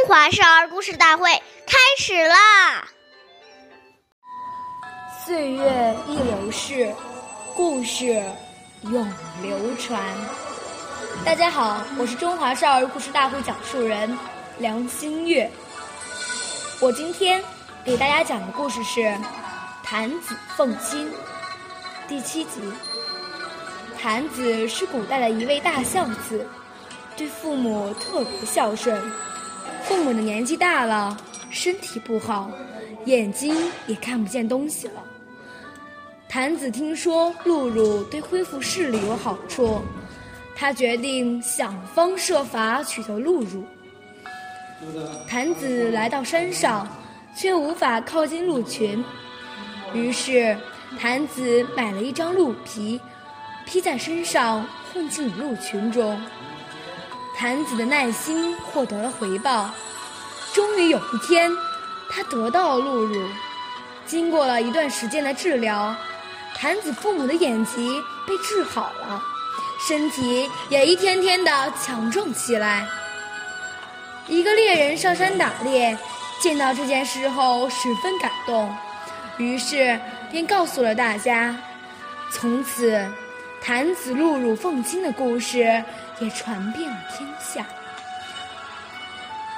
中华少儿故事大会开始啦！岁月易流逝，故事永流传。大家好，我是中华少儿故事大会讲述人梁新月。我今天给大家讲的故事是《弹子奉亲》第七集。弹子是古代的一位大孝子，对父母特别孝顺。父母的年纪大了，身体不好，眼睛也看不见东西了。谭子听说露露对恢复视力有好处，他决定想方设法取得露露。谭子来到山上，却无法靠近鹿群，于是谭子买了一张鹿皮。披在身上，混进鹿群中。坛子的耐心获得了回报，终于有一天，他得到了露露。经过了一段时间的治疗，坛子父母的眼疾被治好了，身体也一天天的强壮起来。一个猎人上山打猎，见到这件事后十分感动，于是便告诉了大家。从此。弹子露乳奉亲的故事也传遍了天下。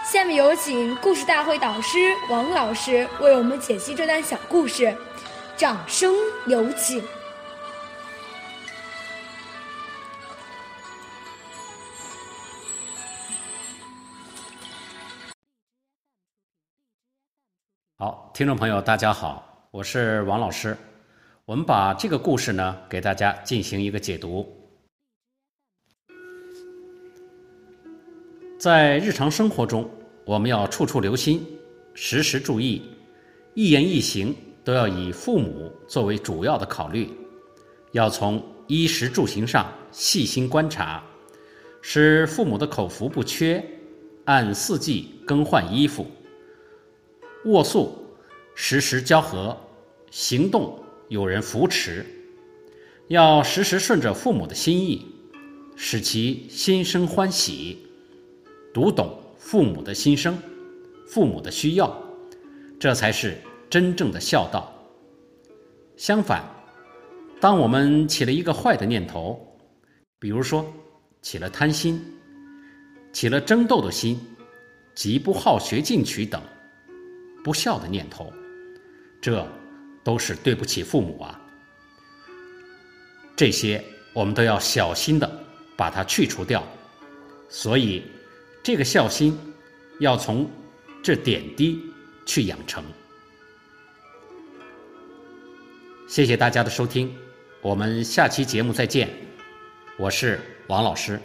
下面有请故事大会导师王老师为我们解析这段小故事，掌声有请。好，听众朋友，大家好，我是王老师。我们把这个故事呢，给大家进行一个解读。在日常生活中，我们要处处留心，时时注意，一言一行都要以父母作为主要的考虑，要从衣食住行上细心观察，使父母的口福不缺，按四季更换衣服，卧宿时时交合，行动。有人扶持，要时时顺着父母的心意，使其心生欢喜，读懂父母的心声、父母的需要，这才是真正的孝道。相反，当我们起了一个坏的念头，比如说起了贪心、起了争斗的心、极不好学进取等不孝的念头，这。都是对不起父母啊！这些我们都要小心的把它去除掉。所以，这个孝心要从这点滴去养成。谢谢大家的收听，我们下期节目再见。我是王老师。